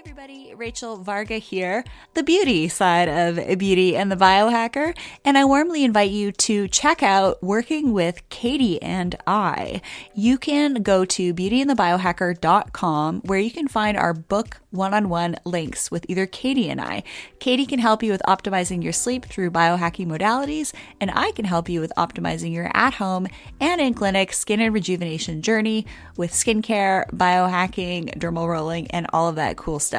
everybody, Rachel Varga here, the beauty side of Beauty and the Biohacker, and I warmly invite you to check out Working with Katie and I. You can go to beautyandthebiohacker.com where you can find our book one-on-one links with either Katie and I. Katie can help you with optimizing your sleep through biohacking modalities, and I can help you with optimizing your at-home and in-clinic skin and rejuvenation journey with skincare, biohacking, dermal rolling, and all of that cool stuff.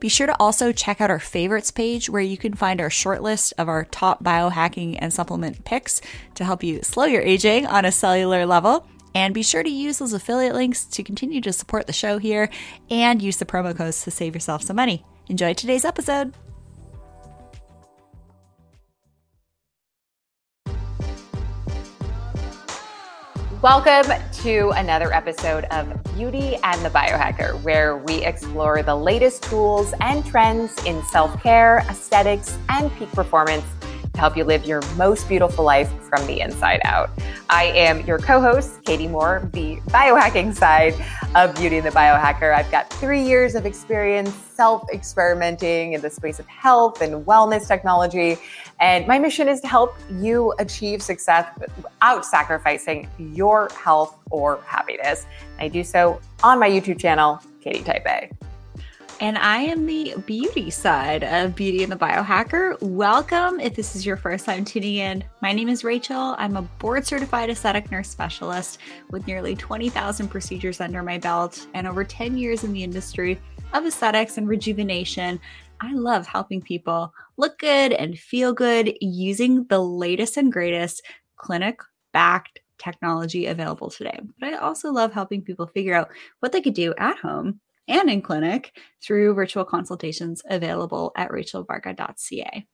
Be sure to also check out our favorites page where you can find our short list of our top biohacking and supplement picks to help you slow your aging on a cellular level. And be sure to use those affiliate links to continue to support the show here and use the promo codes to save yourself some money. Enjoy today's episode. Welcome to another episode of Beauty and the Biohacker, where we explore the latest tools and trends in self care, aesthetics, and peak performance to help you live your most beautiful life from the inside out. I am your co host, Katie Moore, the biohacking side of Beauty and the Biohacker. I've got three years of experience self experimenting in the space of health and wellness technology. And my mission is to help you achieve success without sacrificing your health or happiness. I do so on my YouTube channel, Katie Type A. And I am the beauty side of Beauty and the Biohacker. Welcome if this is your first time tuning in. My name is Rachel. I'm a board certified aesthetic nurse specialist with nearly 20,000 procedures under my belt and over 10 years in the industry of aesthetics and rejuvenation. I love helping people look good and feel good using the latest and greatest clinic backed technology available today. But I also love helping people figure out what they could do at home and in clinic through virtual consultations available at rachelvarga.ca.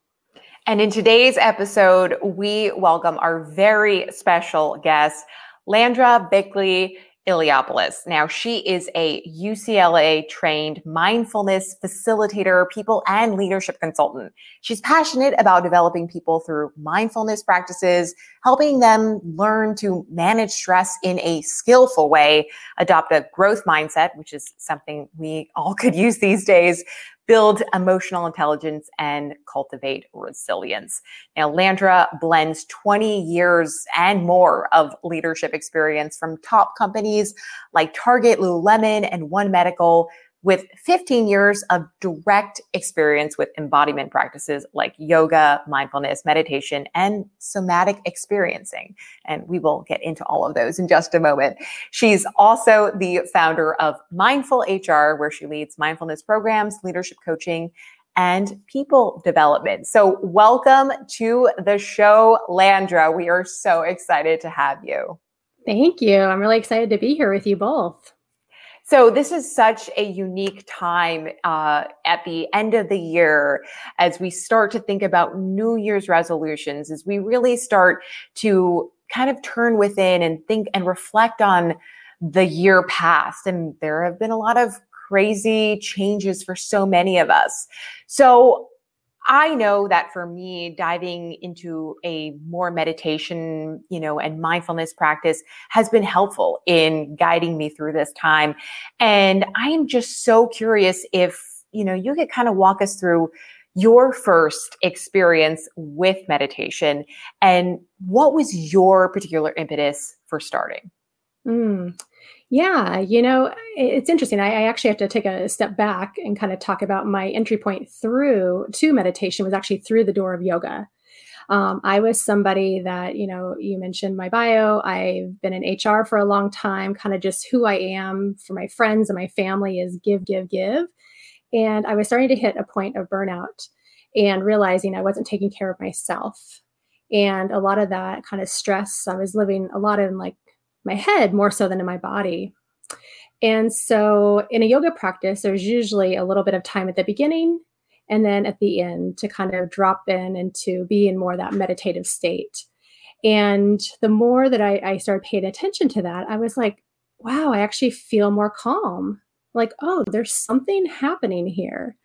And in today's episode, we welcome our very special guest, Landra Bickley Eliopoulos. Now, she is a UCLA trained mindfulness facilitator, people and leadership consultant. She's passionate about developing people through mindfulness practices, helping them learn to manage stress in a skillful way, adopt a growth mindset, which is something we all could use these days, build emotional intelligence, and cultivate resilience. Now, Landra blends 20 years and more of leadership experience from top companies like Target, Lululemon, and One Medical with 15 years of direct experience with embodiment practices like yoga, mindfulness, meditation, and somatic experiencing. And we will get into all of those in just a moment. She's also the founder of Mindful HR, where she leads mindfulness programs, leadership coaching, and people development. So, welcome to the show, Landra. We are so excited to have you. Thank you. I'm really excited to be here with you both. So this is such a unique time uh, at the end of the year as we start to think about New Year's resolutions, as we really start to kind of turn within and think and reflect on the year past. And there have been a lot of crazy changes for so many of us. So I know that for me, diving into a more meditation, you know, and mindfulness practice has been helpful in guiding me through this time. And I am just so curious if, you know, you could kind of walk us through your first experience with meditation and what was your particular impetus for starting? Mm. Yeah, you know, it's interesting. I, I, actually have to take a step back and kind of talk about my entry point through to meditation was actually through the door of yoga. Um, I was somebody that, you know, you mentioned my bio. I've been in HR for a long time, kind of just who I am for my friends and my family is give, give, give. And I was starting to hit a point of burnout and realizing I wasn't taking care of myself. And a lot of that kind of stress, I was living a lot in like my head more so than in my body. And so in a yoga practice, there's usually a little bit of time at the beginning and then at the end to kind of drop in and to be in more that meditative state. And the more that I, I started paying attention to that, I was like, wow, I actually feel more calm. Like, oh, there's something happening here.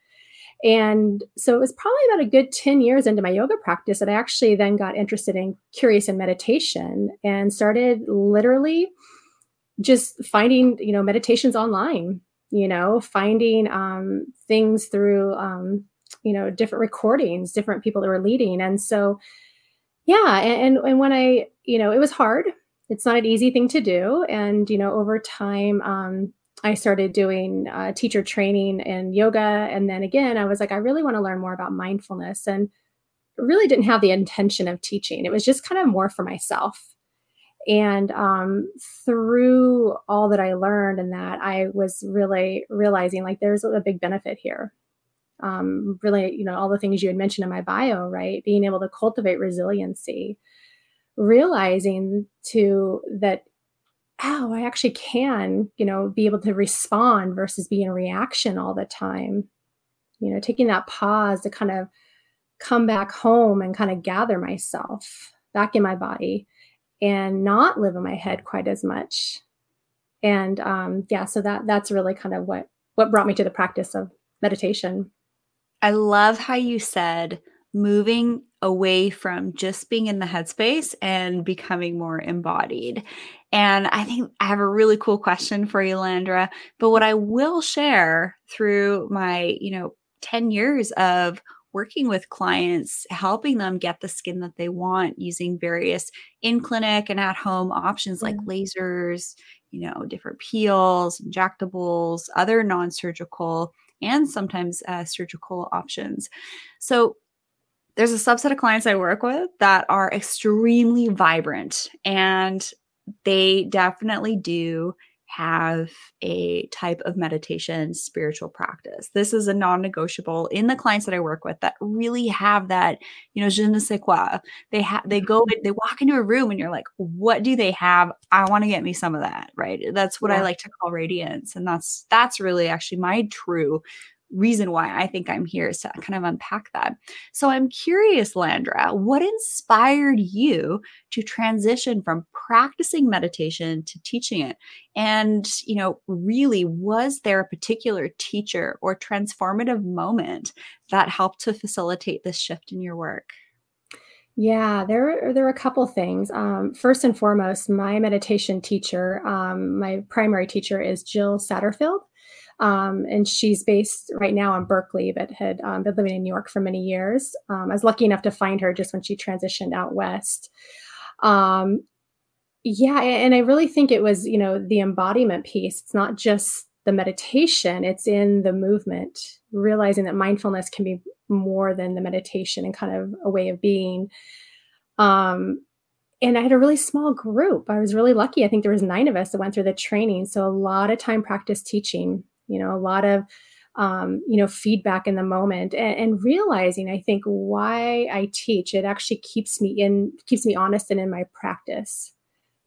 And so it was probably about a good 10 years into my yoga practice that I actually then got interested in curious in meditation and started literally just finding, you know, meditations online you know, finding um, things through, um, you know, different recordings, different people that were leading. And so, yeah. And, and, when I, you know, it was hard. It's not an easy thing to do. And, you know, over time, um, I started doing uh, teacher training and yoga. And then again, I was like, I really want to learn more about mindfulness and really didn't have the intention of teaching. It was just kind of more for myself. And um, through all that I learned and that, I was really realizing like there's a big benefit here. Um, really, you know, all the things you had mentioned in my bio, right? Being able to cultivate resiliency, realizing to that, oh, I actually can, you know, be able to respond versus be in reaction all the time. You know, taking that pause to kind of come back home and kind of gather myself back in my body and not live in my head quite as much. And um, yeah so that that's really kind of what what brought me to the practice of meditation. I love how you said moving away from just being in the headspace and becoming more embodied and i think i have a really cool question for you landra but what i will share through my you know 10 years of working with clients, helping them get the skin that they want using various in clinic and at home options like mm-hmm. lasers, you know, different peels, injectables, other non surgical, and sometimes uh, surgical options. So, there's a subset of clients I work with that are extremely vibrant and they definitely do have a type of meditation spiritual practice. This is a non-negotiable in the clients that I work with that really have that, you know, je ne sais quoi. They have they go mm-hmm. they walk into a room and you're like, what do they have? I want to get me some of that, right? That's what yeah. I like to call radiance. And that's that's really actually my true reason why I think I'm here is to kind of unpack that. So I'm curious, Landra, what inspired you to transition from practicing meditation to teaching it? And, you know, really, was there a particular teacher or transformative moment that helped to facilitate this shift in your work? Yeah, there there are a couple things. Um, first and foremost, my meditation teacher, um, my primary teacher is Jill Satterfield. Um, and she's based right now in Berkeley, but had um, been living in New York for many years. Um, I was lucky enough to find her just when she transitioned out west. Um, yeah, and I really think it was, you know, the embodiment piece. It's not just the meditation, it's in the movement, realizing that mindfulness can be more than the meditation and kind of a way of being. Um, and I had a really small group. I was really lucky. I think there was nine of us that went through the training. So a lot of time practice teaching you know a lot of um, you know feedback in the moment and, and, realizing i think why i teach it actually keeps me in keeps me honest and in my practice.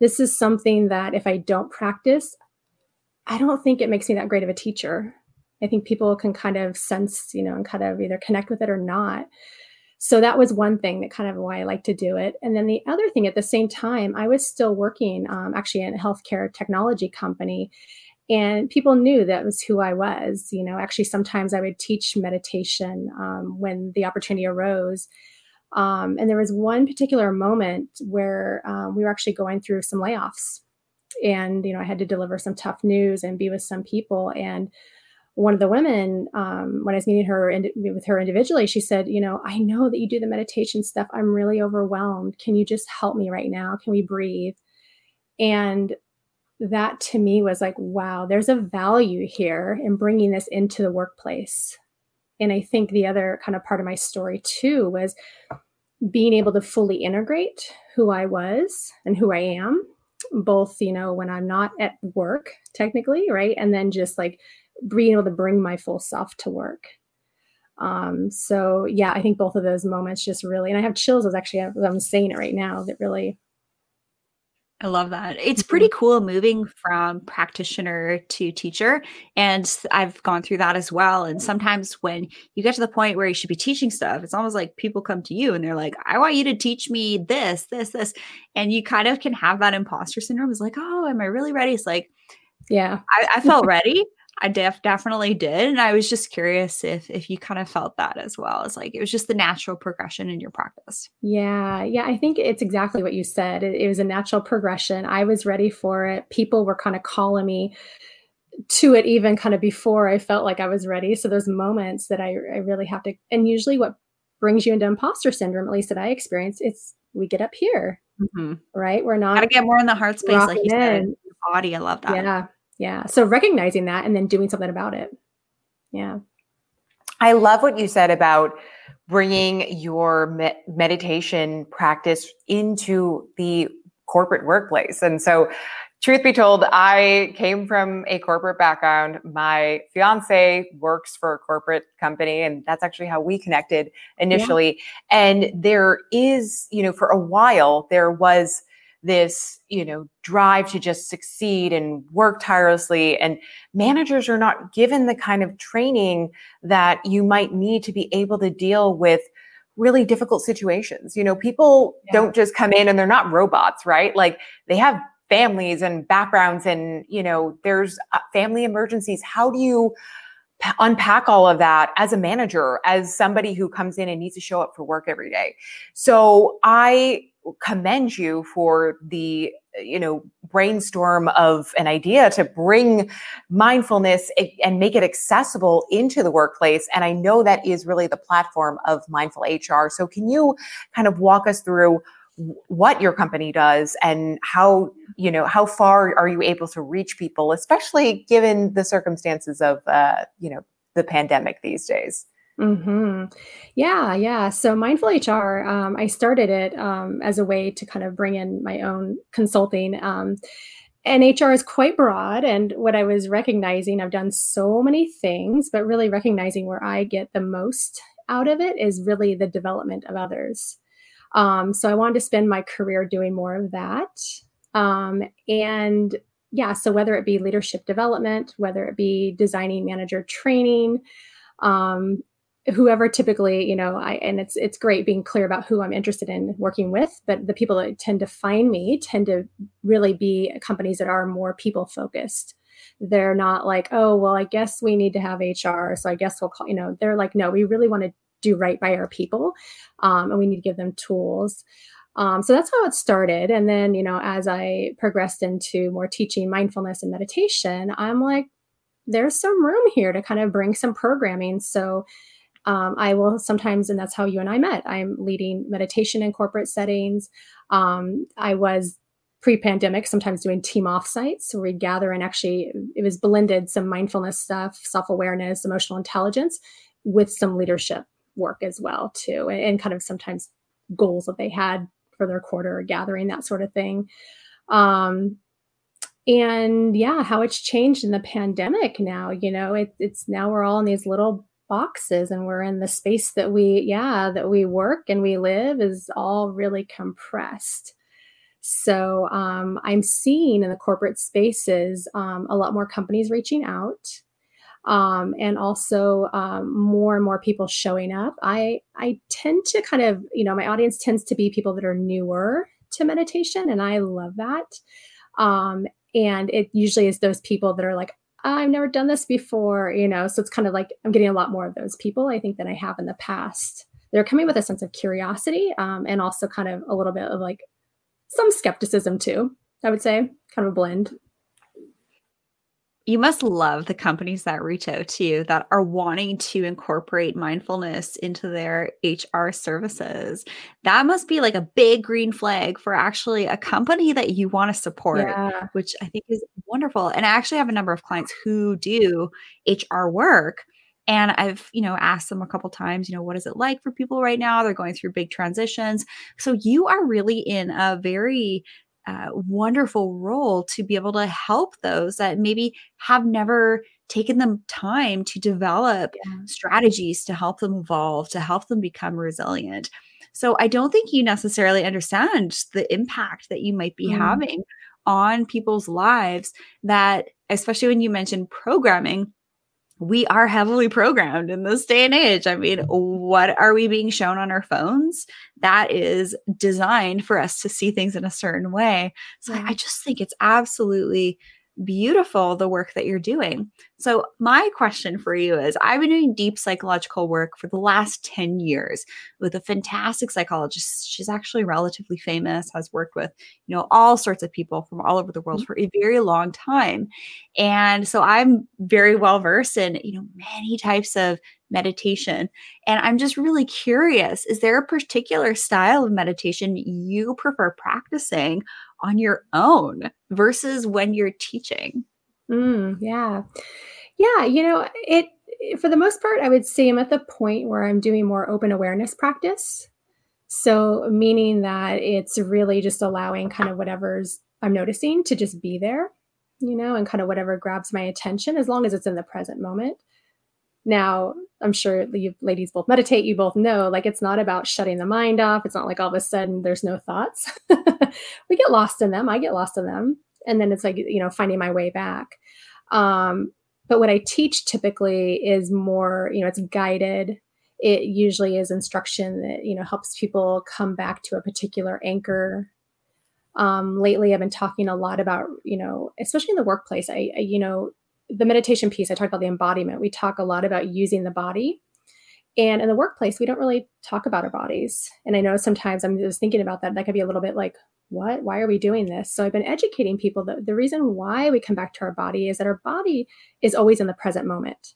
This is something that if i don't practice i don't think it makes me that great of a teacher. I think people can kind of sense you know and kind of either connect with it or not. So that was one thing that kind of why i like to do it. And then the other thing at the same time i was still working um, actually in a healthcare technology company and people knew that was who I was. You know, actually, sometimes I would teach meditation um, when the opportunity arose. Um, and there was one particular moment where um, we were actually going through some layoffs, and you know, I had to deliver some tough news and be with some people. And one of the women, um, when I was meeting her ind- with her individually, she said, "You know, I know that you do the meditation stuff. I'm really overwhelmed. Can you just help me right now? Can we breathe?" And that to me was like, wow, there's a value here in bringing this into the workplace. And I think the other kind of part of my story too was being able to fully integrate who I was and who I am, both, you know, when I'm not at work technically, right? And then just like being able to bring my full self to work. Um, so yeah, I think both of those moments just really, and I have chills as actually as I'm saying it right now that really I love that. It's pretty mm-hmm. cool moving from practitioner to teacher. And I've gone through that as well. And sometimes when you get to the point where you should be teaching stuff, it's almost like people come to you and they're like, I want you to teach me this, this, this. And you kind of can have that imposter syndrome. It's like, oh, am I really ready? It's like, yeah, I, I felt ready. I def- definitely did. And I was just curious if if you kind of felt that as well. It's like it was just the natural progression in your practice. Yeah. Yeah. I think it's exactly what you said. It, it was a natural progression. I was ready for it. People were kind of calling me to it even kind of before I felt like I was ready. So those moments that I, I really have to, and usually what brings you into imposter syndrome, at least that I experience, it's we get up here, mm-hmm. right? We're not gotta get more in the heart space, like you said, body. I love that. Yeah, yeah. So recognizing that and then doing something about it. Yeah. I love what you said about bringing your me- meditation practice into the corporate workplace. And so truth be told, I came from a corporate background. My fiance works for a corporate company, and that's actually how we connected initially. Yeah. And there is, you know, for a while, there was this, you know, drive to just succeed and work tirelessly. And managers are not given the kind of training that you might need to be able to deal with really difficult situations. You know, people yeah. don't just come in and they're not robots, right? Like they have families and backgrounds and you know there's uh, family emergencies how do you unpack all of that as a manager as somebody who comes in and needs to show up for work every day. So i commend you for the you know brainstorm of an idea to bring mindfulness and make it accessible into the workplace. And i know that is really the platform of mindful hr so can you kind of walk us through what your company does and how you know how far are you able to reach people especially given the circumstances of uh, you know the pandemic these days hmm Yeah, yeah. So mindful HR, um, I started it um, as a way to kind of bring in my own consulting. Um, and HR is quite broad. And what I was recognizing, I've done so many things, but really recognizing where I get the most out of it is really the development of others. Um, so I wanted to spend my career doing more of that. Um, and yeah, so whether it be leadership development, whether it be designing manager training, um, whoever typically, you know, I and it's it's great being clear about who I'm interested in working with, but the people that tend to find me tend to really be companies that are more people focused. They're not like, oh, well, I guess we need to have HR, so I guess we'll call, you know, they're like, no, we really want to do right by our people um, and we need to give them tools. Um, so that's how it started. And then you know as i progressed into more teaching mindfulness and meditation i'm like there's some room here to kind of bring some programming. So um, i will sometimes and that's how you and i met. I'm leading meditation in corporate settings. Um, i was pre-pandemic sometimes doing team offsites where we gather and actually it was blended some mindfulness stuff self-awareness emotional intelligence with some leadership work as well too and, and, kind of sometimes goals that they had for their quarter gathering that sort of thing. Um and yeah how it's changed in the pandemic now you know it, it's now we're all in these little boxes and we're in the space that we yeah that we work and we live is all really compressed. So um, i'm seeing in the corporate spaces um, a lot more companies reaching out um, and also um, more and more people showing up. I I tend to kind of you know my audience tends to be people that are newer to meditation, and I love that. Um, and it usually is those people that are like, I've never done this before, you know. So it's kind of like I'm getting a lot more of those people I think than I have in the past. They're coming with a sense of curiosity um, and also kind of a little bit of like some skepticism too. I would say kind of a blend you must love the companies that reach out to you that are wanting to incorporate mindfulness into their HR services. That must be like a big green flag for actually a company that you want to support, yeah. which I think is wonderful. And I actually have a number of clients who do HR work. And I've, you know, asked them a couple times, you know, what is it like for people right now? They're going through big transitions. So you are really in a very uh, wonderful role to be able to help those that maybe have never taken the time to develop yeah. strategies to help them evolve, to help them become resilient. So I don't think you necessarily understand the impact that you might be mm. having on people's lives that especially when you mentioned programming we are heavily programmed in this day and age. I mean, what are we being shown on our phones? That is designed for us to see things in a certain way. So I just think it's absolutely beautiful the work that you're doing. So, my question for you is I've been doing deep psychological work for the last 10 years with a fantastic psychologist. She's actually relatively famous, has worked with, you know, all sorts of people from all over the world mm-hmm. for a very long time. And so I'm very well versed in, you know, many types of meditation. And I'm just really curious is there a particular style of meditation you prefer practicing on your own versus when you're teaching? Mm, yeah. Yeah. You know, it, for the most part, I would say I'm at the point where I'm doing more open awareness practice. So, meaning that it's really just allowing kind of whatever's I'm noticing to just be there, you know, and kind of whatever grabs my attention as long as it's in the present moment. Now, I'm sure you ladies both meditate, you both know, like it's not about shutting the mind off. It's not like all of a sudden there's no thoughts. we get lost in them. I get lost in them. And then it's like, you know, finding my way back. Um, but what I teach typically is more, you know, it's guided. It usually is instruction that, you know, helps people come back to a particular anchor. Um, lately, I've been talking a lot about, you know, especially in the workplace, I, I you know, the meditation piece, I talked about the embodiment. We talk a lot about using the body. And in the workplace, we don't really talk about our bodies. And I know sometimes I'm just thinking about that. That could be a little bit like, what? Why are we doing this? So I've been educating people that the reason why we come back to our body is that our body is always in the present moment.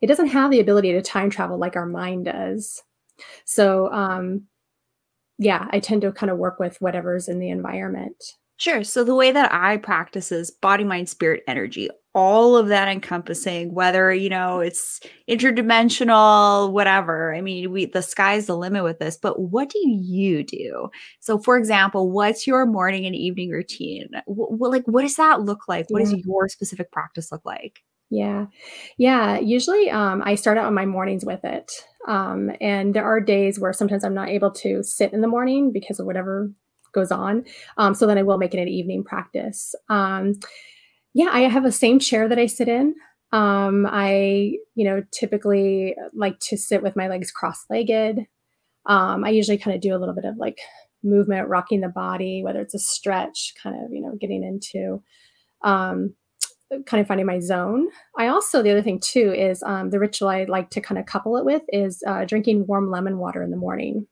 It doesn't have the ability to time travel like our mind does. So, um, yeah, I tend to kind of work with whatever's in the environment. Sure. So the way that I practice is body, mind, spirit, energy, all of that encompassing, whether, you know, it's interdimensional, whatever. I mean, we the sky's the limit with this, but what do you do? So for example, what's your morning and evening routine? What, like, what does that look like? What yeah. does your specific practice look like? Yeah. Yeah. Usually um, I start out on my mornings with it. Um, and there are days where sometimes I'm not able to sit in the morning because of whatever goes on. Um, so then I will make it an evening practice. Um, yeah, I have a same chair that I sit in. Um, I, you know, typically like to sit with my legs cross-legged. Um, I usually kind of do a little bit of like movement, rocking the body, whether it's a stretch, kind of, you know, getting into um, kind of finding my zone. I also, the other thing too is um, the ritual I like to kind of couple it with is uh, drinking warm lemon water in the morning.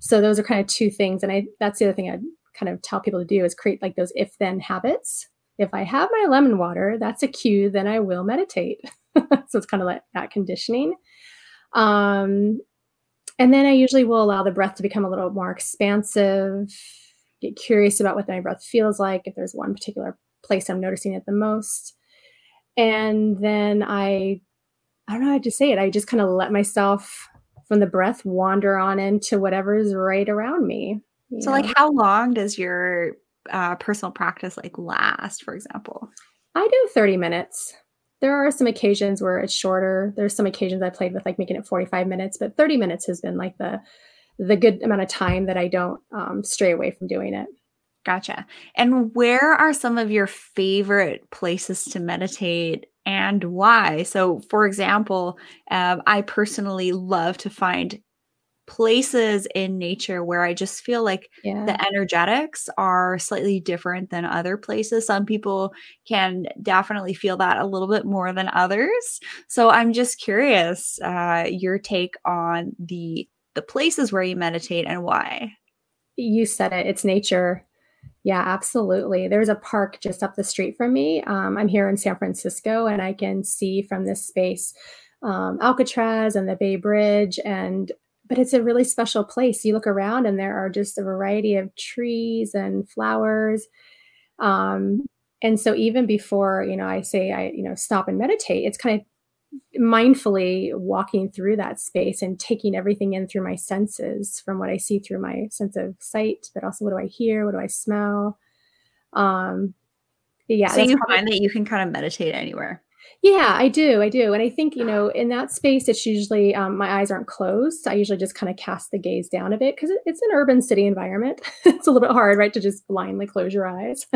So those are kind of two things. And I that's the other thing I kind of tell people to do is create like those if then habits. If I have my lemon water, that's a cue, then I will meditate. so it's kind of like that conditioning. Um, and then I usually will allow the breath to become a little more expansive, get curious about what my breath feels like, if there's one particular place I'm noticing it the most. And then I, I don't know how to say it. I just kind of let myself from the breath wander on into whatever's right around me. So, know? like, how long does your uh, personal practice like last? For example, I do thirty minutes. There are some occasions where it's shorter. There's some occasions I played with like making it forty five minutes, but thirty minutes has been like the the good amount of time that I don't um, stray away from doing it. Gotcha. And where are some of your favorite places to meditate and why. So, for example, um, I personally love to find places in nature where I just feel like yeah. the energetics are slightly different than other places. Some people can definitely feel that a little bit more than others. So I'm just curious uh, your take on the the places where you meditate and why. You said it. It's nature. Yeah, absolutely. There's a park just up the street from me. Um, I'm here in San Francisco, and I can see from this space um, Alcatraz and the Bay Bridge, and but it's a really special place. You look around, and there are just a variety of trees and flowers. Um, and so, even before you know, I say I you know stop and meditate, it's kind of mindfully walking through that space and taking everything in through my senses from what I see through my sense of sight, but also what do I hear? What do I smell? Um, yeah. So you probably- find that you can kind of meditate anywhere. Yeah, I do. I do. And I think, you know, in that space, it's usually um, my eyes aren't closed. I usually just kind of cast the gaze down a bit because it's an urban city environment. it's a little bit hard, right, to just blindly close your eyes.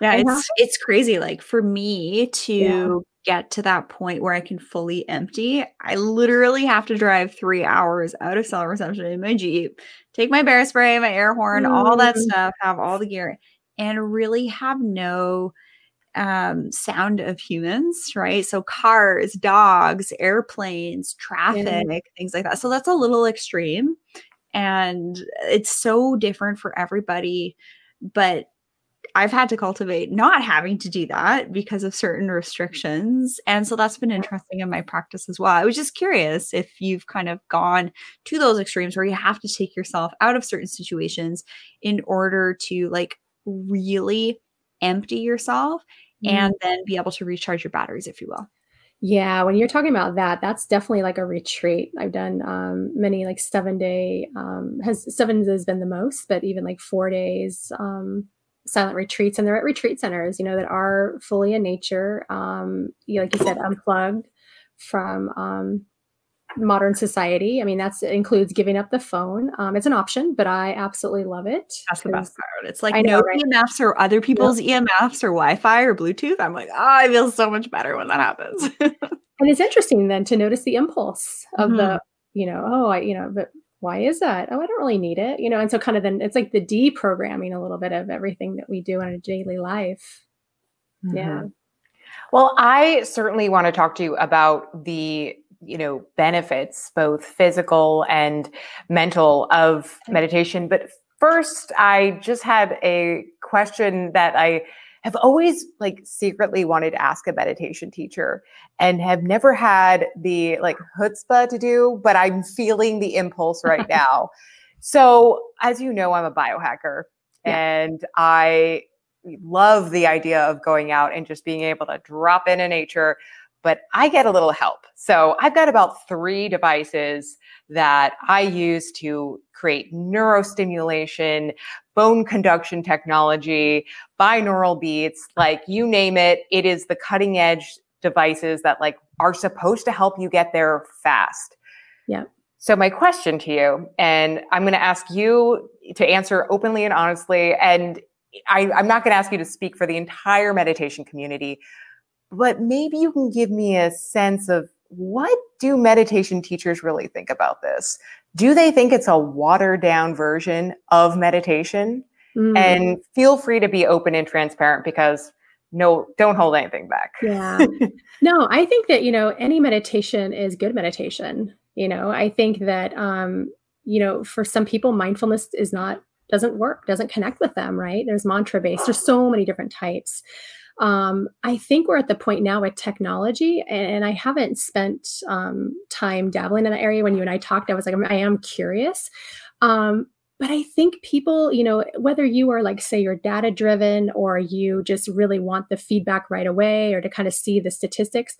yeah, it's, it's crazy. Like for me to yeah get to that point where I can fully empty, I literally have to drive three hours out of cell reception in my Jeep, take my bear spray, my air horn, mm. all that mm. stuff, have all the gear, and really have no um, sound of humans, right? So cars, dogs, airplanes, traffic, yeah. things like that. So that's a little extreme. And it's so different for everybody. But I've had to cultivate not having to do that because of certain restrictions. And so that's been interesting in my practice as well. I was just curious if you've kind of gone to those extremes where you have to take yourself out of certain situations in order to like really empty yourself mm-hmm. and then be able to recharge your batteries, if you will. Yeah, when you're talking about that, that's definitely like a retreat. I've done um, many like seven day um, has seven has been the most, but even like four days um, silent retreats, and they're at retreat centers, you know, that are fully in nature. Um, you, like you said, unplugged from um, modern society. I mean, that includes giving up the phone. Um, it's an option, but I absolutely love it. That's the best part. It's like I know, no right? EMFs or other people's yep. EMFs or Wi-Fi or Bluetooth. I'm like, oh, I feel so much better when that happens. and it's interesting then to notice the impulse of mm-hmm. the, you know, oh, I, you know, but why is that? Oh, I don't really need it, you know. And so, kind of then it's like the deprogramming a little bit of everything that we do in a daily life. Mm-hmm. Yeah. Well, I certainly want to talk to you about the you know benefits both physical and mental of meditation but first i just had a question that i have always like secretly wanted to ask a meditation teacher and have never had the like chutzpah to do but i'm feeling the impulse right now so as you know i'm a biohacker yeah. and i love the idea of going out and just being able to drop into nature but I get a little help. So I've got about three devices that I use to create neurostimulation, bone conduction technology, binaural beats, like you name it. It is the cutting edge devices that like are supposed to help you get there fast. Yeah. So my question to you, and I'm going to ask you to answer openly and honestly, and I, I'm not going to ask you to speak for the entire meditation community, but maybe you can give me a sense of what do meditation teachers really think about this? Do they think it's a watered down version of meditation? Mm. And feel free to be open and transparent because no, don't hold anything back. Yeah. no, I think that, you know, any meditation is good meditation. You know, I think that, um, you know, for some people, mindfulness is not, doesn't work, doesn't connect with them, right? There's mantra based, there's so many different types um, I think we're at the point now with technology, and I haven't spent um, time dabbling in that area. When you and I talked, I was like, I am curious. Um, but I think people, you know, whether you are like, say, you're data driven or you just really want the feedback right away or to kind of see the statistics,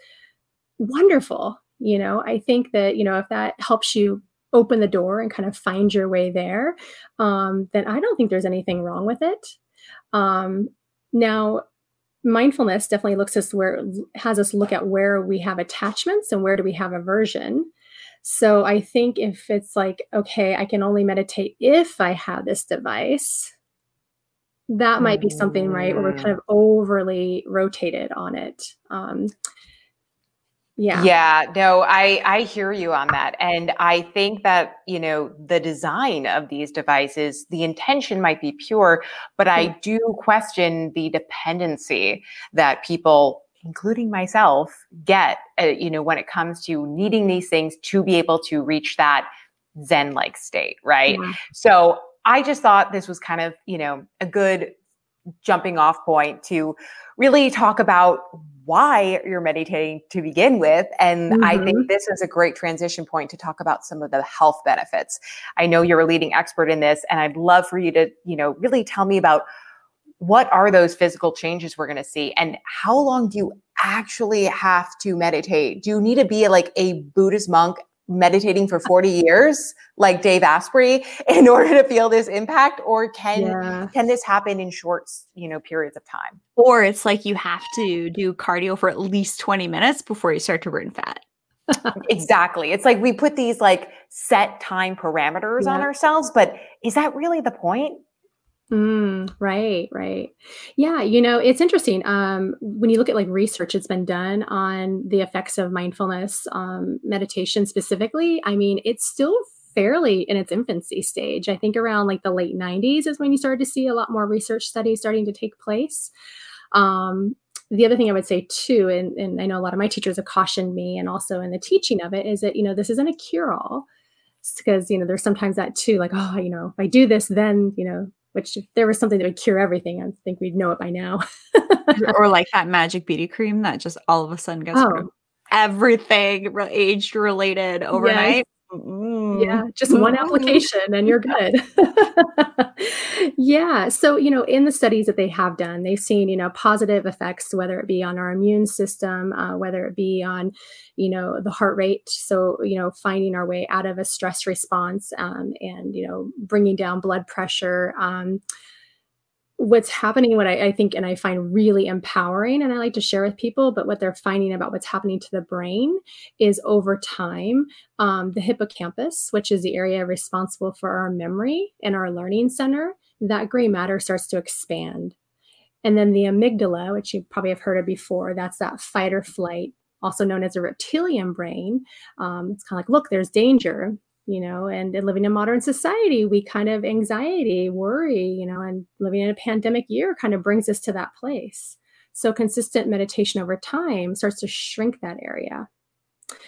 wonderful. You know, I think that, you know, if that helps you open the door and kind of find your way there, um, then I don't think there's anything wrong with it. Um, now, mindfulness definitely looks us where has us look at where we have attachments and where do we have aversion so i think if it's like okay i can only meditate if i have this device that might be something right where we're kind of mm. overly rotated on it um, yeah. Yeah no i i hear you on that and i think that you know the design of these devices the intention might be pure but i do question the dependency that people including myself get uh, you know when it comes to needing these things to be able to reach that zen like state right? Yeah. so i just thought this was kind of you know a good jumping off point to really talk about why you're meditating to begin with. And mm-hmm. I think mm-hmm. this is a great transition point to talk about some of the health benefits. I know you're a leading expert in this, and I'd love for you to, you know, really tell me about what are those physical changes we're going to see and how long do you actually have to meditate? Do you need to be like a Buddhist monk meditating for 40 years like Dave Asprey in order to feel this impact? Or can yeah. can this happen in short you know periods of time? Or it's like you have to do cardio for at least 20 minutes before you start to burn fat. Exactly. It's like we put these like set time parameters yeah. on ourselves but is that really the point Mm, right, right. Yeah, you know, it's interesting. Um, when you look at like research that's been done on the effects of mindfulness um, meditation specifically, I mean, it's still fairly in its infancy stage. I think around like the late 90s is when you started to see a lot more research studies starting to take place. Um, the other thing I would say too, and, and I know a lot of my teachers have cautioned me and also in the teaching of it, is that, you know, this isn't a cure all because, you know, there's sometimes that too, like, oh, you know, if I do this, then, you know, which if there was something that would cure everything, I think we'd know it by now. or like that magic beauty cream that just all of a sudden gets oh. everything age related overnight. Yes. Mm. Yeah, just one mm-hmm. application and you're good. yeah. So, you know, in the studies that they have done, they've seen, you know, positive effects, whether it be on our immune system, uh, whether it be on, you know, the heart rate. So, you know, finding our way out of a stress response um, and, you know, bringing down blood pressure. Um, what's happening what I, I, think and i find really empowering and i like to share with people but what they're finding about what's happening to the brain is over time um, the hippocampus which is the area responsible for our memory and our learning center that gray matter starts to expand. And then the amygdala which you probably have heard of before that's that fight or flight also known as a reptilian brain. Um, it's kind of like look there's danger you know, and, and living in modern society, we kind of anxiety, worry, you know, and living in a pandemic year kind of brings us to that place. So consistent meditation over time starts to shrink that area.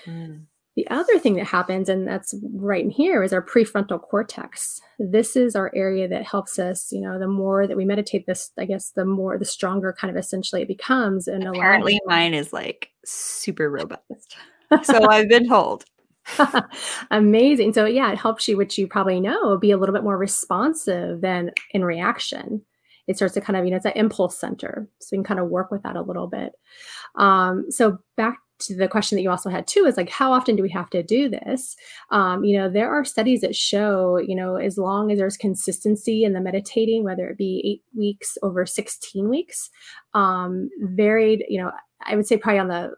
Mm. The other thing that happens, and that's right in here, is our prefrontal cortex. This is our area that helps us, you know, the more that we meditate this, I guess, the more, the stronger kind of essentially it becomes. And apparently mine is like super robust. so I've been told. Amazing. So yeah, it helps you, which you probably know, be a little bit more responsive than in reaction. It starts to kind of, you know, it's an impulse center. So we can kind of work with that a little bit. Um, so back to the question that you also had too is like how often do we have to do this um, you know there are studies that show you know as long as there's consistency in the meditating whether it be eight weeks over 16 weeks um, varied you know i would say probably on the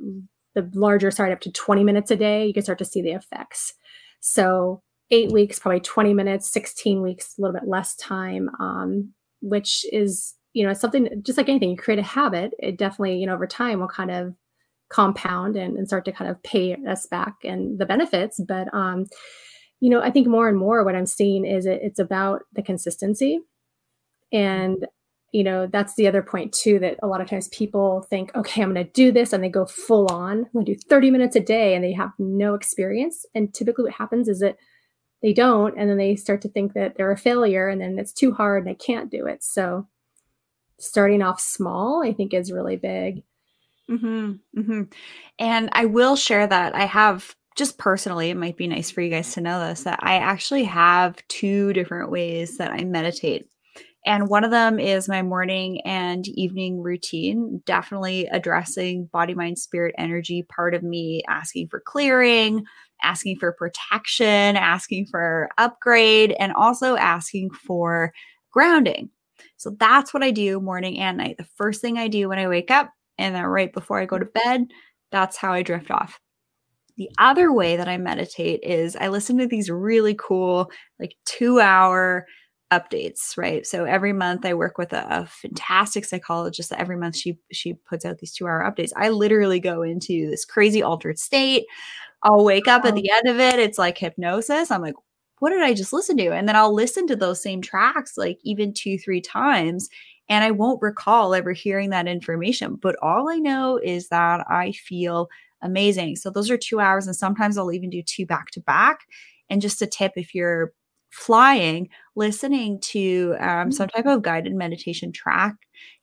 the larger side up to 20 minutes a day, you can start to see the effects. So eight weeks, probably 20 minutes, 16 weeks, a little bit less time, um, which is, you know, something just like anything, you create a habit, it definitely, you know, over time will kind of compound and, and start to kind of pay us back and the benefits. But, um, you know, I think more and more what I'm seeing is it, it's about the consistency. And you know that's the other point too that a lot of times people think okay i'm going to do this and they go full on i'm going to do 30 minutes a day and they have no experience and typically what happens is that they don't and then they start to think that they're a failure and then it's too hard and they can't do it so starting off small i think is really big mm-hmm, mm-hmm. and i will share that i have just personally, it might be nice for you guys to know this that I actually have two different ways that I meditate. And one of them is my morning and evening routine, definitely addressing body, mind, spirit, energy, part of me asking for clearing, asking for protection, asking for upgrade, and also asking for grounding. So that's what I do morning and night. The first thing I do when I wake up, and then right before I go to bed, that's how I drift off. The other way that I meditate is I listen to these really cool, like two hour updates right? So every month i work with a, a, fantastic psychologist that every month she she puts out these two hour updates. I literally go into this crazy altered state. I'll wake up at the end of it it's like hypnosis. I'm like what did i just listen to? And then i'll listen to those same tracks like even two three times and i won't recall ever hearing that information. But all i know is that i feel amazing. So those are two hours and sometimes i'll even do two back to back. And just a tip if you're flying, listening to um, some mm. type of guided meditation track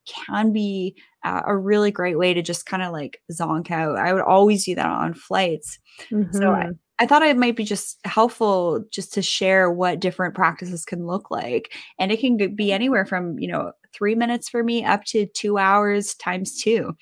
can be uh, a really great way to just kind of like zonk out. I would always do that on flights. Mm-hmm. So I, mm-hmm. I thought it might be just helpful just to share what different practices can look like. And it can be anywhere from, you know, three minutes for me up to two hours times two.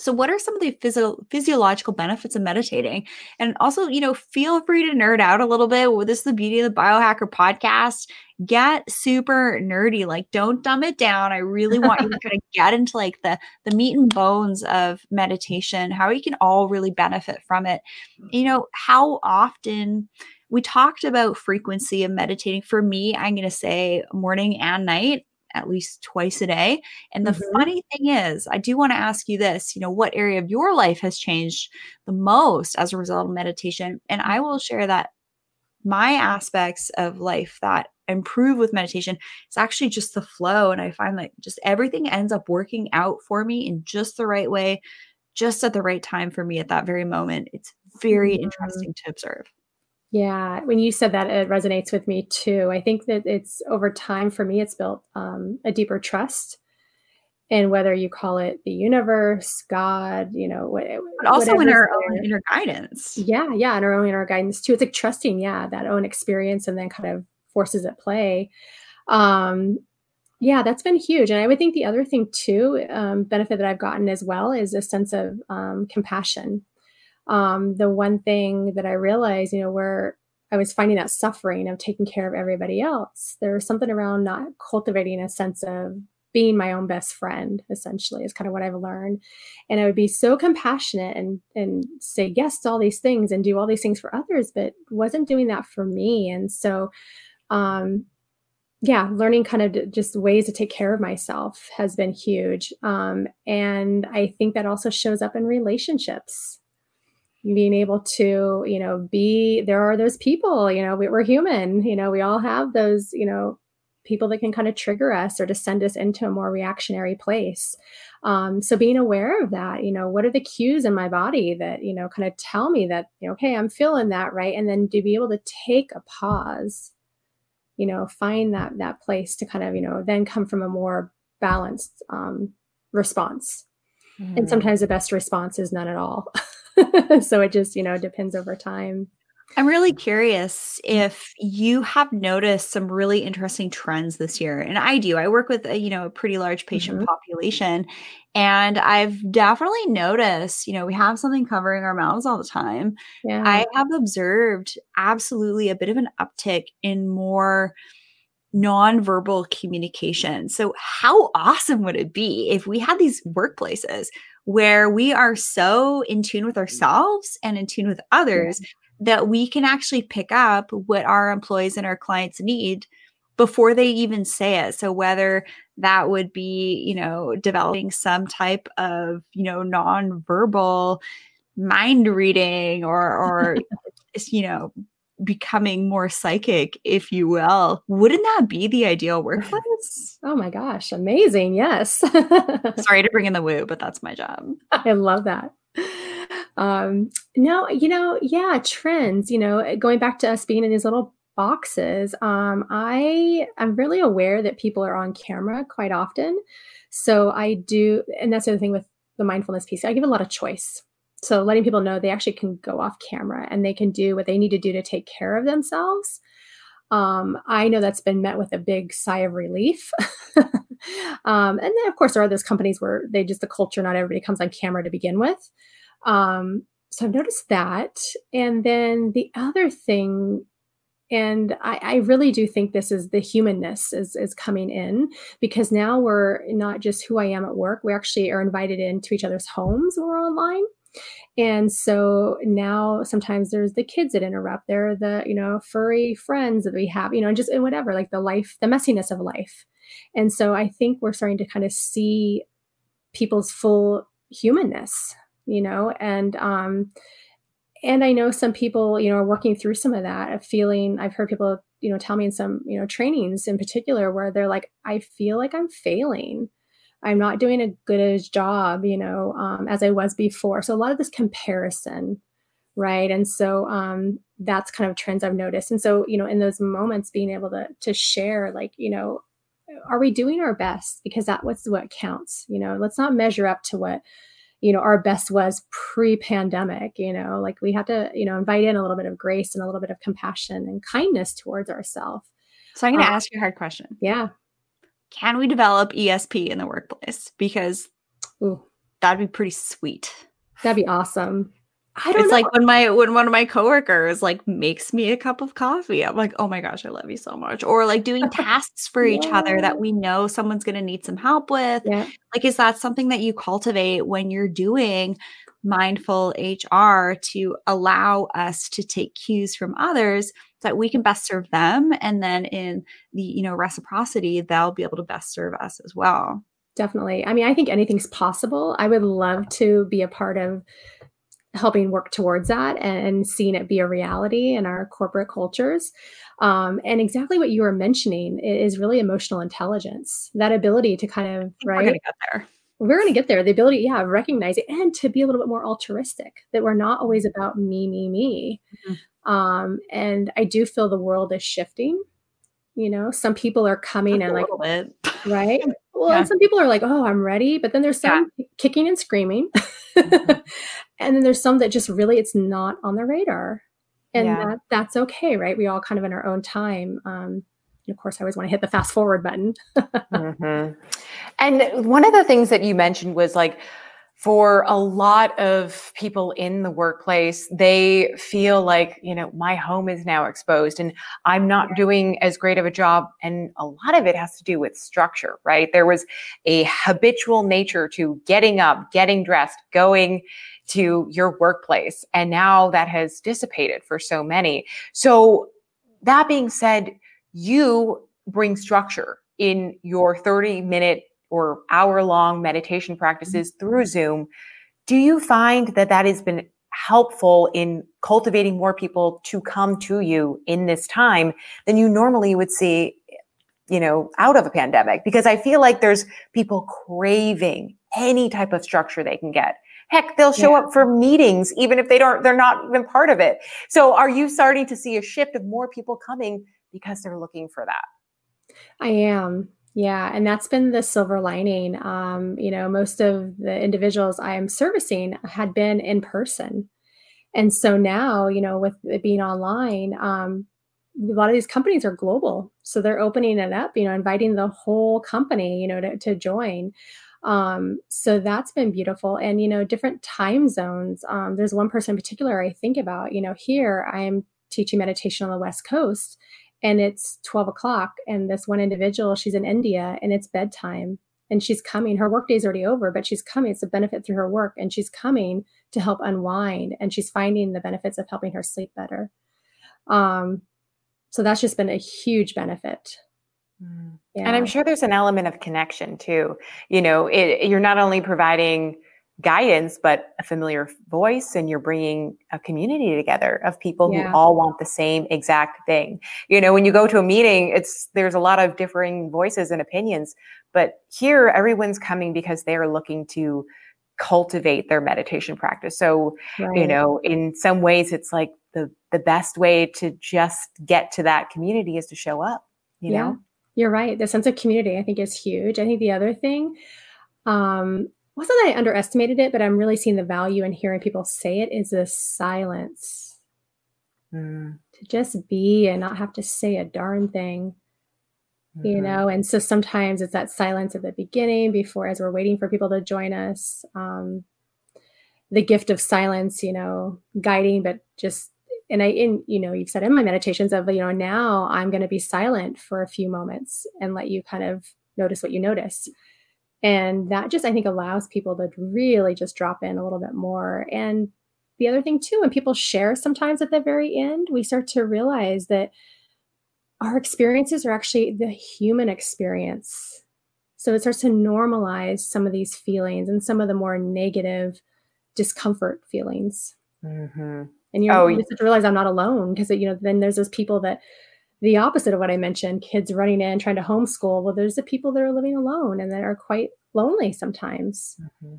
So, what are some of the physio- physiological benefits of meditating? And also, you know, feel free to nerd out a little bit. This is the beauty of the Biohacker podcast. Get super nerdy. Like, don't dumb it down. I really want you to kind of get into like the the meat and bones of meditation, how you can all really benefit from it. You mm-hmm. know, how often we talked about frequency of meditating. For me, I'm going to say morning and night at least twice a day. And the mm-hmm. funny thing is, I do want to ask you this, you know, what area of your life has changed the most as a result of meditation? And I will share that my aspects of life that improve with meditation it's actually just the flow and i find like just everything ends up working out for me in just the right way just at the right time for me at that very moment it's very mm-hmm. interesting to observe yeah, when you said that, it resonates with me too. I think that it's over time for me, it's built um, a deeper trust and whether you call it the universe, God, you know, what, but also in our own inner guidance. Yeah, yeah, in our own inner guidance too. It's like trusting, yeah, that own experience and then kind of forces at play. Um, yeah, that's been huge. And I would think the other thing too, um, benefit that I've gotten as well is a sense of um, compassion. Um, the one thing that I realized, you know, where I was finding that suffering of taking care of everybody else, there was something around not cultivating a sense of being my own best friend essentially is kind of what i've learned. And i would be so compassionate and and say yes to all these things and do all these things for others but wasn't doing that for me. And so um yeah learning kind of just ways to take care of myself has been huge. Um and i think that also shows up in relationships being able to you know be there are those people you know we, we're human you know we all have those you know people that can kind of trigger us or to send us into a more reactionary place. Um, so being aware of that, you know, what are the cues in my body that, you know, kind of tell me that, you know, okay, I'm feeling that, right? And then to be able to take a pause, you know, find that that place to kind of, you know, then come from a more balanced um, response. Mm. And sometimes the best response is none at all. so it just, you know, depends over time. I'm really curious if you have noticed some really interesting trends this year. And I do. I work with a, you know, a pretty large patient mm-hmm. population and I've definitely noticed, you know, we have something covering our mouths all the time. Yeah. I have observed absolutely a bit of an uptick in more nonverbal communication. So how awesome would it be if we had these workplaces where we are so in tune with mm-hmm. ourselves and in tune with others that we can actually pick up what our employees and our clients need before they even say it. So whether that would be, you know, developing some type of, you know, nonverbal mind reading or or you know, becoming more psychic, if you will. Wouldn't that be the ideal workplace? Oh my gosh, amazing. Yes. Sorry to bring in the woo, but that's my job. I love that. Um, no, you know, yeah, trends, you know, going back to us being in these little boxes, um, I am really aware that people are on camera quite often. So I do, and that's the other thing with the mindfulness piece, I give a lot of choice. So letting people know they actually can go off camera and they can do what they need to do to take care of themselves. Um, I know that's been met with a big sigh of relief. um, and then, of course, there are those companies where they just the culture, not everybody comes on camera to begin with. Um, so I've noticed that. And then the other thing, and I, I, really do think this is the humanness is, is coming in because now we're not just who I am at work, we actually are invited into each other's homes when we're online. And so now sometimes there's the kids that interrupt. There are the, you know, furry friends that we have, you know, and just and whatever, like the life, the messiness of life. And so I think we're starting to kind of see people's full humanness you know, and um, and I know some people, you know, are working through some of that of feeling. I've heard people, you know, tell me in some, you know, trainings in particular where they're like, I feel like I'm failing. I'm not doing a good as job, you know, um, as I was before. So a lot of this comparison, right? And so um, that's kind of trends I've noticed. And so, you know, in those moments, being able to to share, like, you know, are we doing our best? Because that what's what counts. You know, let's not measure up to what you know our best was pre-pandemic you know like we have to you know invite in a little bit of grace and a little bit of compassion and kindness towards ourselves so i'm going to um, ask you a hard question yeah can we develop esp in the workplace? Because Ooh. that'd be pretty sweet. That'd be awesome I don't it's know. like when my when one of my coworkers like makes me a cup of coffee. I'm like, oh my gosh, I love you so much. Or like doing tasks for yeah. each other that we know someone's gonna need some help with. Yeah. Like, is that something that you cultivate when you're doing mindful HR to allow us to take cues from others so that we can best serve them and then in the you know reciprocity they'll be able to best serve us as well definitely i mean i think anything's possible i would love to be a part of helping work towards that and seeing it be a reality in our corporate cultures. Um, and exactly what you were mentioning is really emotional intelligence, that ability to kind of, right? We're going to get there. We're going to get there. The ability, yeah, recognize it and to be a little bit more altruistic, that we're not always about me, me, me. Mm-hmm. Um, and I do feel the world is shifting. You know, some people are coming and like, right? Well, yeah. some people are like, oh, I'm ready. But then there's some yeah. kicking and screaming. And then there's some that just really, it's not on the radar and yeah. that that's okay right we all kind of in our own time um, of course i always want to hit the fast forward button mm-hmm. and one of the things that you mentioned was like for a lot of people in the workplace they feel like you know my home is now exposed and i'm not doing as great of a job and a lot of it has to do with structure right there was a habitual nature to getting up getting dressed going to your workplace. And now that has dissipated for so many. So, that being said, you bring structure in your 30 minute or hour long meditation practices mm-hmm. through Zoom. Do you find that that has been helpful in cultivating more people to come to you in this time than you normally would see you know out of a pandemic because i feel like there's people craving any type of structure they can get Heck, they'll show yeah. up for meetings even if they don't, they're not even part of it. So are you starting to see a shift of more people coming because they're looking for that? I am. Yeah, and that's been the silver lining. Um, you know, most of the individuals I am servicing had been in person. And so now, you know, with it being online, um, a lot of these companies are global. So they're opening it up, you know, inviting the whole company, you know, to, to join. Um, so that's been beautiful. And, you know, different time zones. Um, there's one person in particular I think about, you know, here I am teaching meditation on the West Coast and it's 12 o'clock. And this one individual, she's in India and it's bedtime and she's coming. Her workday's already over, but she's coming. It's a benefit through her work and she's coming to help unwind and she's finding the benefits of helping her sleep better. Um, so that's just been a huge benefit. Mm. Yeah. And I'm sure there's an element of connection too. You know, it, you're not only providing guidance, but a familiar voice, and you're bringing a community together of people yeah. who all want the same exact thing. You know, when you go to a meeting, it's there's a lot of differing voices and opinions, but here everyone's coming because they are looking to cultivate their meditation practice. So, right. you know, in some ways, it's like the the best way to just get to that community is to show up. You yeah. know. You're right. The sense of community, I think, is huge. I think the other thing um, wasn't that I underestimated it, but I'm really seeing the value in hearing people say it is the silence. Mm. To just be and not have to say a darn thing. Mm-hmm. You know, and so sometimes it's that silence at the beginning before as we're waiting for people to join us. Um, the gift of silence, you know, guiding, but just and I, in you know, you've said in my meditations of, you know, now I'm going to be silent for a few moments and let you kind of notice what you notice. And that just, I think, allows people to really just drop in a little bit more. And the other thing, too, when people share sometimes at the very end, we start to realize that our experiences are actually the human experience. So it starts to normalize some of these feelings and some of the more negative discomfort feelings. Mm-hmm and you, oh, you start to realize I'm not alone because you know then there's those people that the opposite of what I mentioned, kids running in trying to homeschool. Well, there's the people that are living alone and that are quite lonely sometimes. Mm-hmm.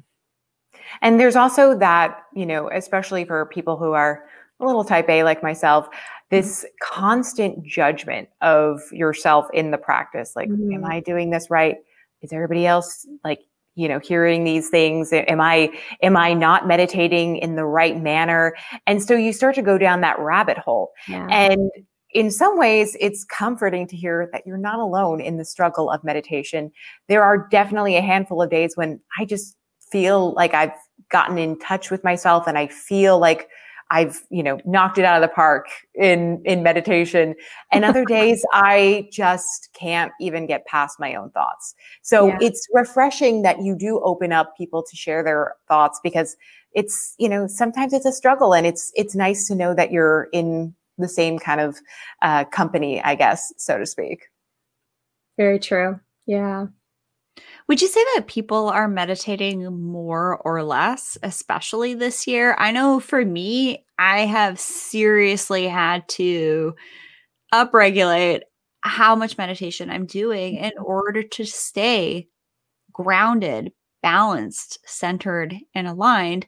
And there's also that, you know, especially for people who are a little type A like myself, this mm-hmm. constant judgment of yourself in the practice. Like, mm-hmm. am I doing this right? Is everybody else like you know hearing these things am i am i not meditating in the right manner and so you start to go down that rabbit hole yeah. and in some ways it's comforting to hear that you're not alone in the struggle of meditation there are definitely a handful of days when i just feel like i've gotten in touch with myself and i feel like I've, you know, knocked it out of the park in in meditation. And other days I just can't even get past my own thoughts. So yeah. it's refreshing that you do open up people to share their thoughts because it's, you know, sometimes it's a struggle and it's it's nice to know that you're in the same kind of uh, company, I guess, so to speak. Very true. Yeah. Would you say that people are meditating more or less, especially this year? I know for me, I have seriously had to upregulate how much meditation I'm doing in order to stay grounded, balanced, centered, and aligned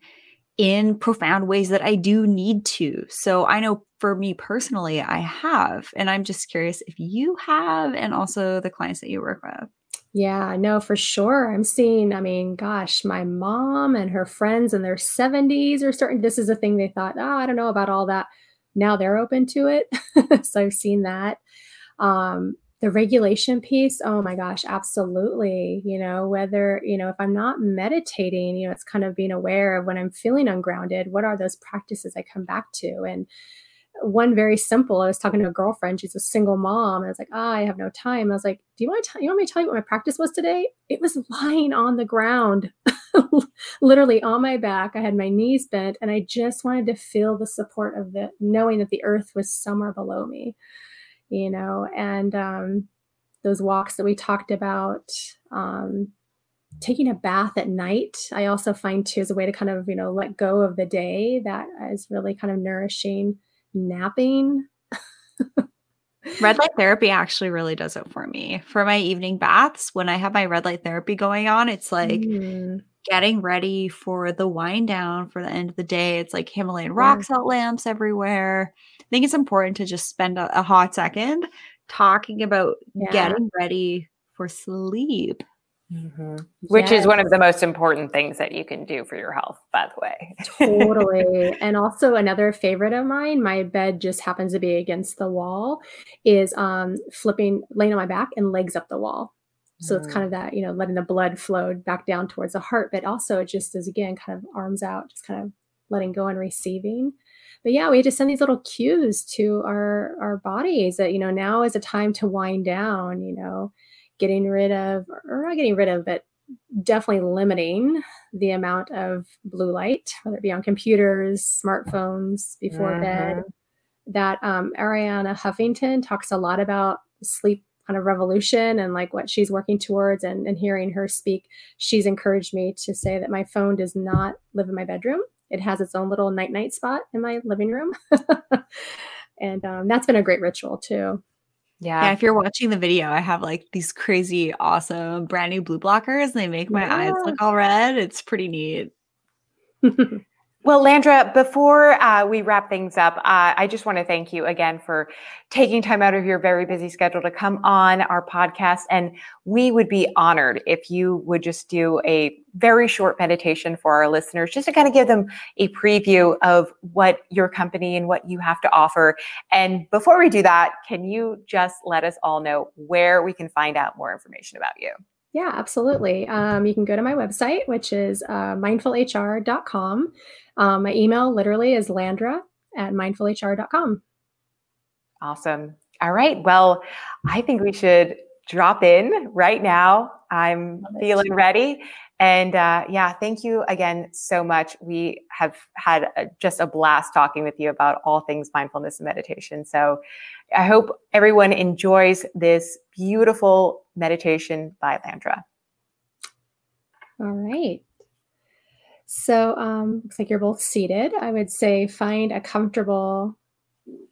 in profound ways that I do need to. So I know for me personally, I have. And I'm just curious if you have, and also the clients that you work with. Yeah, no, for sure. I'm seeing, I mean, gosh, my mom and her friends in their 70s are starting. This is a thing they thought, oh, I don't know about all that. Now they're open to it. so I've seen that. Um, the regulation piece, oh my gosh, absolutely. You know, whether, you know, if I'm not meditating, you know, it's kind of being aware of when I'm feeling ungrounded, what are those practices I come back to? And one very simple, I was talking to a girlfriend, she's a single mom, and I was like, oh, I have no time. I was like, Do you want to tell you want me to tell you what my practice was today? It was lying on the ground, literally on my back. I had my knees bent, and I just wanted to feel the support of the knowing that the earth was somewhere below me you know, and um, those walks that we talked about. Um, taking a bath at night i also find too as a way to kind of you know let go of the day that is really kind of nourishing napping red light therapy actually really does it for me for my evening baths when i have my red light therapy going on it's like mm. Getting ready for the wind down for the end of the day it's like himalayan rock salt lamps everywhere I think it's important to just spend a, a hot second talking about yeah. getting ready for sleep. Mm-hmm. Which yes. is one of the most important things that you can do for your health, by the way. totally. And also another favorite of mine, my bed just happens to be against the wall, is um, flipping, laying on my back and legs up the wall. So mm. it's kind of that, you know, letting the blood flow back down towards the heart, but also it just is again, kind of arms out, just kind of letting go and receiving but yeah, we just send these little cues to our our bodies that you know now is a time to wind down. You know, getting rid of or not getting rid of, but definitely limiting the amount of blue light, whether it be on computers, smartphones, before mm-hmm. bed. That um, Arianna Huffington talks a lot about sleep kind of revolution and like what she's working towards and, and hearing her speak she's encouraged me to say that my phone does not live in my bedroom it has its own little night night spot in my living room. and um, that's been a great ritual too. Yeah. yeah. If you're watching the video, I have like these crazy, awesome, brand new blue blockers. They make my yeah. eyes look all red. It's pretty neat. Well, Landra, before uh, we wrap things up, uh, I just want to thank you again for taking time out of your very busy schedule to come on our podcast. And we would be honored if you would just do a very short meditation for our listeners, just to kind of give them a preview of what your company and what you have to offer. And before we do that, can you just let us all know where we can find out more information about you? Yeah, absolutely. Um, you can go to my website, which is uh, mindfulhr.com. Um, my email literally is landra at mindfulhr.com. Awesome. All right. Well, I think we should drop in right now. I'm feeling ready. And uh, yeah, thank you again so much. We have had a, just a blast talking with you about all things mindfulness and meditation. So I hope everyone enjoys this beautiful meditation by Landra. All right. So, um, looks like you're both seated. I would say find a comfortable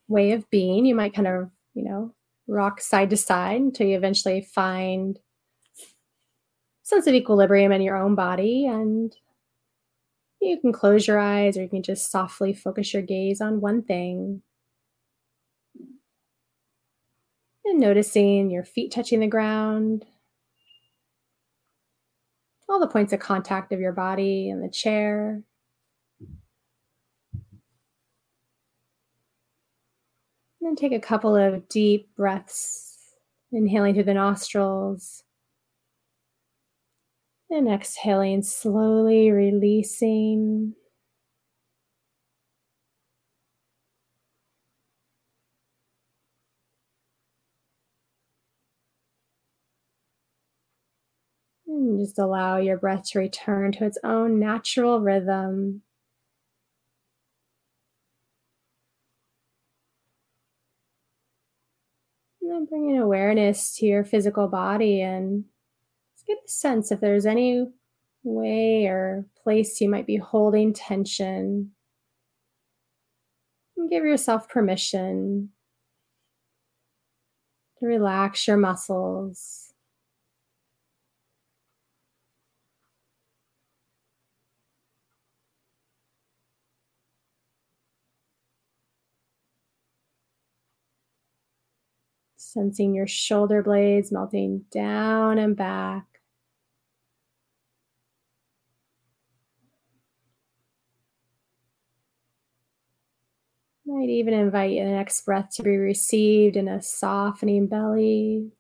way of being. You might kind of, you know, rock side to side until you eventually find sense of equilibrium in your own body and you can close your eyes or you can just softly focus your gaze on one thing and noticing your feet touching the ground all the points of contact of your body and the chair and then take a couple of deep breaths inhaling through the nostrils and exhaling, slowly releasing. And just allow your breath to return to its own natural rhythm. And then bringing awareness to your physical body and Just get a sense if there's any way or place you might be holding tension. And give yourself permission to relax your muscles. Sensing your shoulder blades melting down and back. Might even invite the next breath to be received in a softening belly.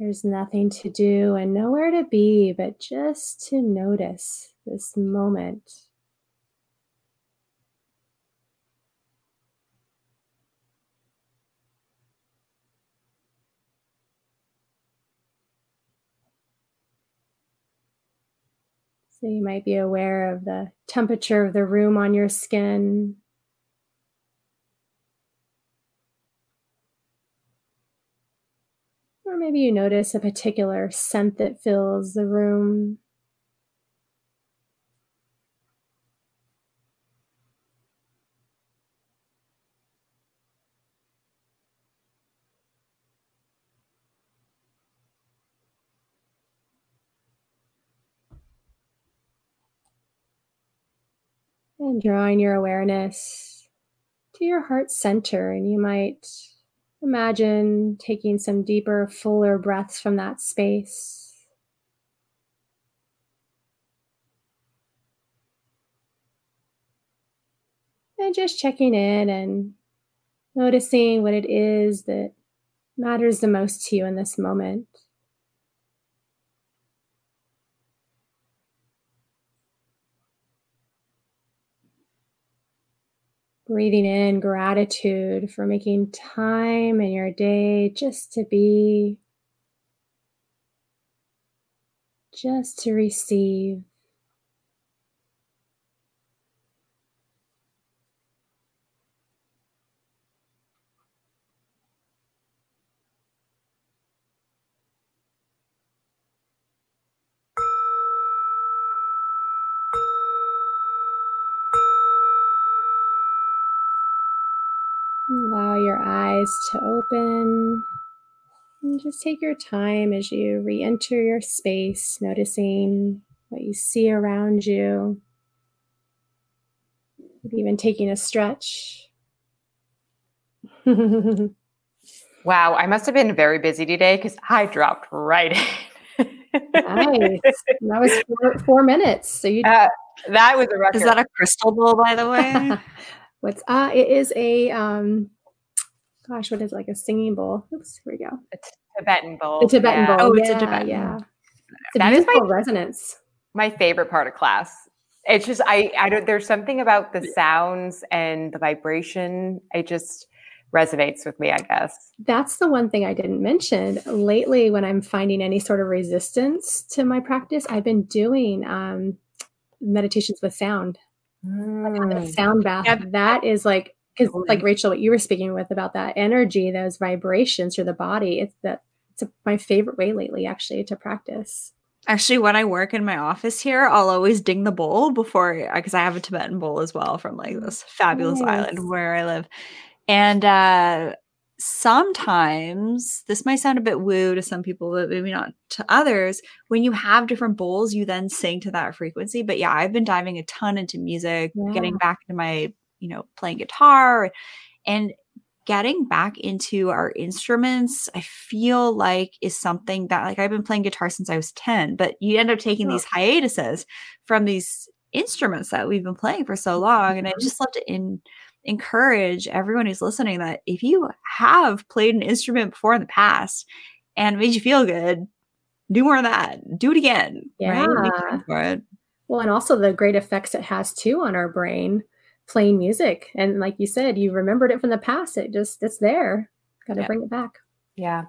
There's nothing to do and nowhere to be, but just to notice this moment. So you might be aware of the temperature of the room on your skin, maybe you notice a particular scent that fills the room. And drawing your awareness to your heart center, and you might Imagine taking some deeper, fuller breaths from that space. And just checking in and noticing what it is that matters the most to you in this moment. Breathing in gratitude for making time in your day just to be, just to receive. Allow your eyes to open. And just take your time as you re enter your space, noticing what you see around you. Maybe even taking a stretch. wow, I must have been very busy today because I dropped right in. nice. That was four, four minutes. So you uh, that was a record. Is that a crystal bowl, by the way? What's uh it is a um gosh, what is it, like a singing bowl? Oops, here we go. A Tibetan bowl. The Tibetan yeah. bowl. Oh, yeah, it's a Tibetan. Yeah. It's a That is my- resonance. My favorite part of class. It's just I I don't there's something about the sounds and the vibration. It just resonates with me, I guess. That's the one thing I didn't mention. Lately, when I'm finding any sort of resistance to my practice, I've been doing um, meditations with sound. Like Mm. sound bath. Yeah. That is like because like Rachel, what you were speaking with about that energy, those vibrations through the body. It's that it's a, my favorite way lately, actually, to practice. Actually, when I work in my office here, I'll always ding the bowl before because I have a Tibetan bowl as well from like this fabulous Nice. island where I live. And uh sometimes this might sound a bit woo to some people, but maybe not to others. When you have different bowls, you then sing to that frequency. But yeah, I've been diving a ton into music, getting back into my, you know, playing guitar and getting back into our instruments, I feel like is something that like I've been playing guitar since I was 10, but you end up taking these hiatuses from these instruments that we've been playing for so long. And I Mhm. just love to in, encourage everyone who's listening that if you have played an instrument before in the past and made you feel good, do more of that. Do it again. Yeah. for it. Well, and also the great effects it has too on our brain playing music. And like you said, you remembered it from the past. It just it's there. Got to Yeah. bring it back. Yeah.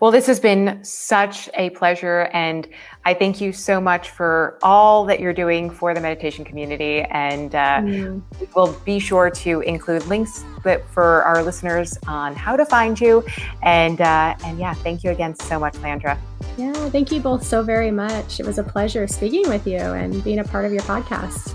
Well, this has been such a pleasure. And I thank you so much for all that you're doing for the meditation community. And uh, mm. we'll be sure to include links for our listeners on how to find you. And, uh, and yeah, thank you again so much, Landra. Yeah, thank you both so very much. It was a pleasure speaking with you and being a part of your podcast.